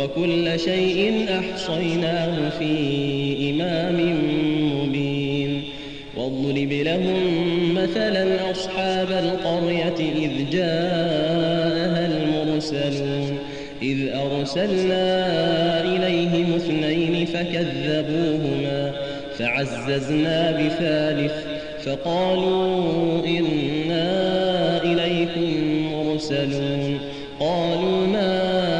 وكل شيء أحصيناه في إمام مبين. واضرب لهم مثلا أصحاب القرية إذ جاءها المرسلون. إذ أرسلنا إليهم اثنين فكذبوهما فعززنا بثالث فقالوا إنا إليكم مرسلون. قالوا ما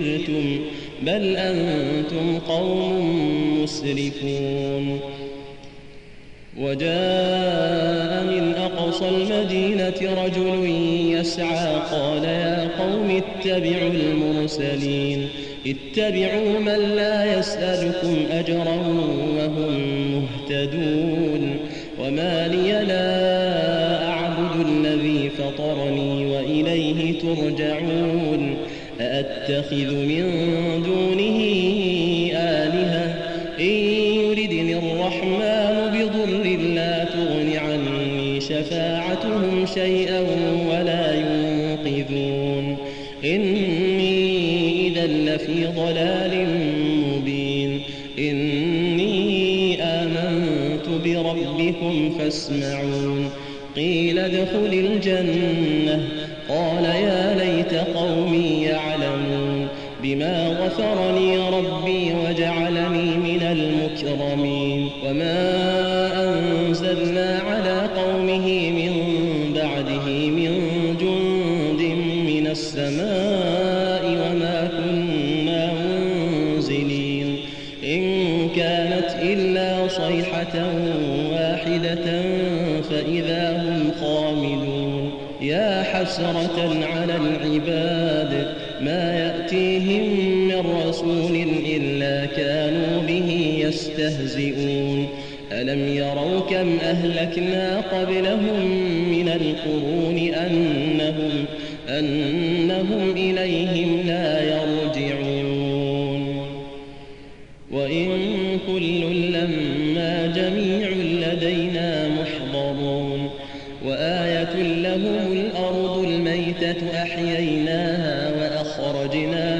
ذكرتم بل أنتم قوم مسرفون وجاء من أقصى المدينة رجل يسعى قال يا قوم اتبعوا المرسلين اتبعوا من لا يسألكم أجرا وهم مهتدون وما لي لا أعبد الذي فطرني وإليه ترجعون أأتخذ من دونه آلهة؟ إن يردني الرحمن بضر لا تغن عني شفاعتهم شيئا ولا ينقذون. إني إذا لفي ضلال مبين. إني آمنت بربكم فاسمعون. قيل ادخل الجنة. قال يا ليت قومي يعلمون بما غفرني ربي وجعلني من المكرمين وما أنزلنا على قومه من بعده من جند من السماء وما كنا منزلين إن كانت إلا صيحة واحدة فإذا هم خامدون يا حسرة إلا كانوا به يستهزئون ألم يروا كم أهلكنا قبلهم من القرون أنهم, أنهم إليهم لا يرجعون وإن كل لما جميع لدينا محضرون وآية لهم الأرض الميتة أحييناها وأخرجنا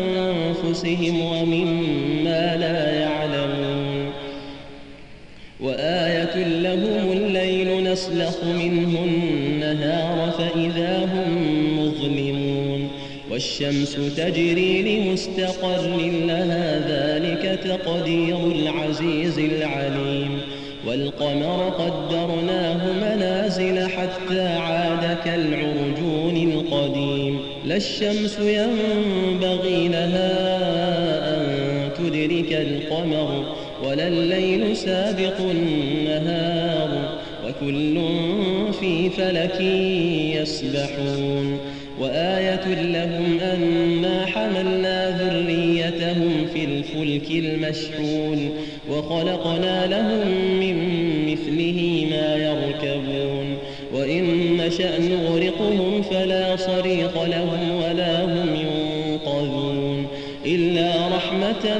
أنفسهم ومما لا يعلمون وآية لهم الليل نسلخ منه النهار فإذا هم مظلمون والشمس تجري لمستقر لها ذلك تقدير العزيز العليم والقمر قدرناه منازل حتى عاد كالعرجون القديم لا الشمس ينبغي لها ولا الليل سابق النهار وكل في فلك يسبحون وآية لهم أنا حملنا ذريتهم في الفلك المشحون وخلقنا لهم من مثله ما يركبون وإن نشأ نغرقهم فلا صريخ لهم ولا هم ينقذون إلا رحمة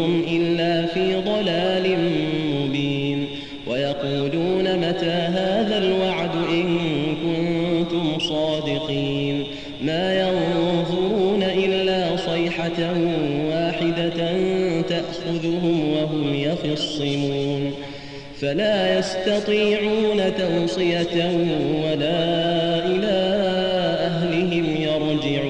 أنتم إلا في ضلال مبين ويقولون متى هذا الوعد إن كنتم صادقين ما ينظرون إلا صيحة واحدة تأخذهم وهم يخصمون فلا يستطيعون توصية ولا إلى أهلهم يرجعون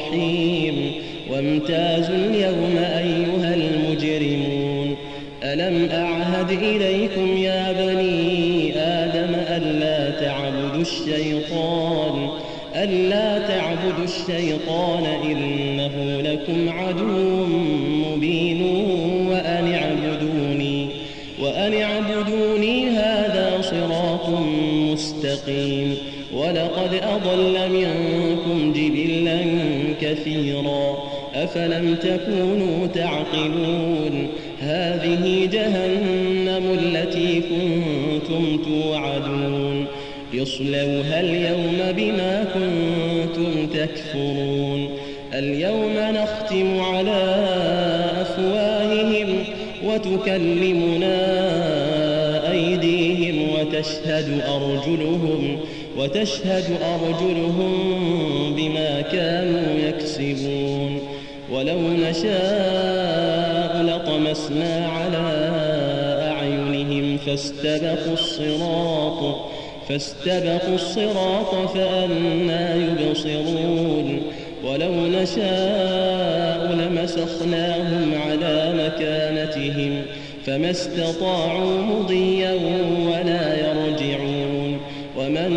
رحيم وامتازوا اليوم أيها المجرمون. ألم أعهد إليكم يا بني آدم ألا تعبدوا الشيطان؟ ألا تعبدوا الشيطان إنه لكم عدو مبين وأن اعبدوني وأن اعبدوني هذا صراط مستقيم. ولقد أضل منكم أفلم تكونوا تعقلون هذه جهنم التي كنتم توعدون اصلوها اليوم بما كنتم تكفرون اليوم نختم على أفواههم وتكلمنا أيديهم وتشهد أرجلهم وتشهد أرجلهم بما كانوا يكسبون ولو نشاء لطمسنا على أعينهم فاستبقوا الصراط فاستبقوا الصراط فأنا يبصرون. ولو نشاء لمسخناهم على مكانتهم فما استطاعوا مضيا ولا يرجعون. ومن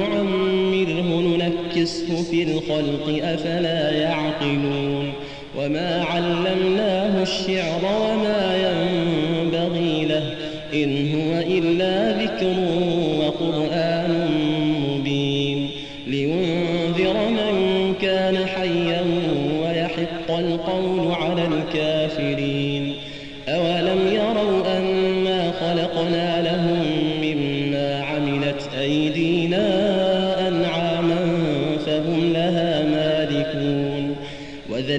نعمره ننكسه في الخلق أفلا يعقلون. وما علمناه الشعر وما ينبغي طويلة إن هو إلا ذكر وقرآن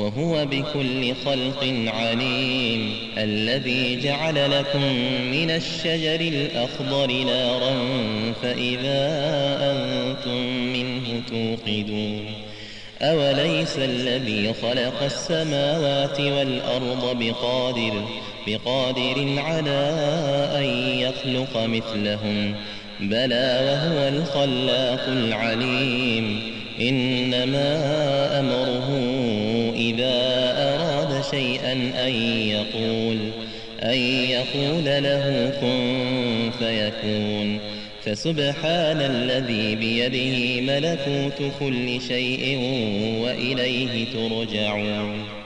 وهو بكل خلق عليم الذي جعل لكم من الشجر الأخضر نارا فإذا أنتم منه توقدون أوليس الذي خلق السماوات والأرض بقادر بقادر على أن يخلق مثلهم بلى وهو الخلاق العليم إنما أمره إذا أراد شيئا أن يقول أن يقول له كن فيكون. فسبحان الذي بيده ملكوت كل شيء وإليه ترجعون.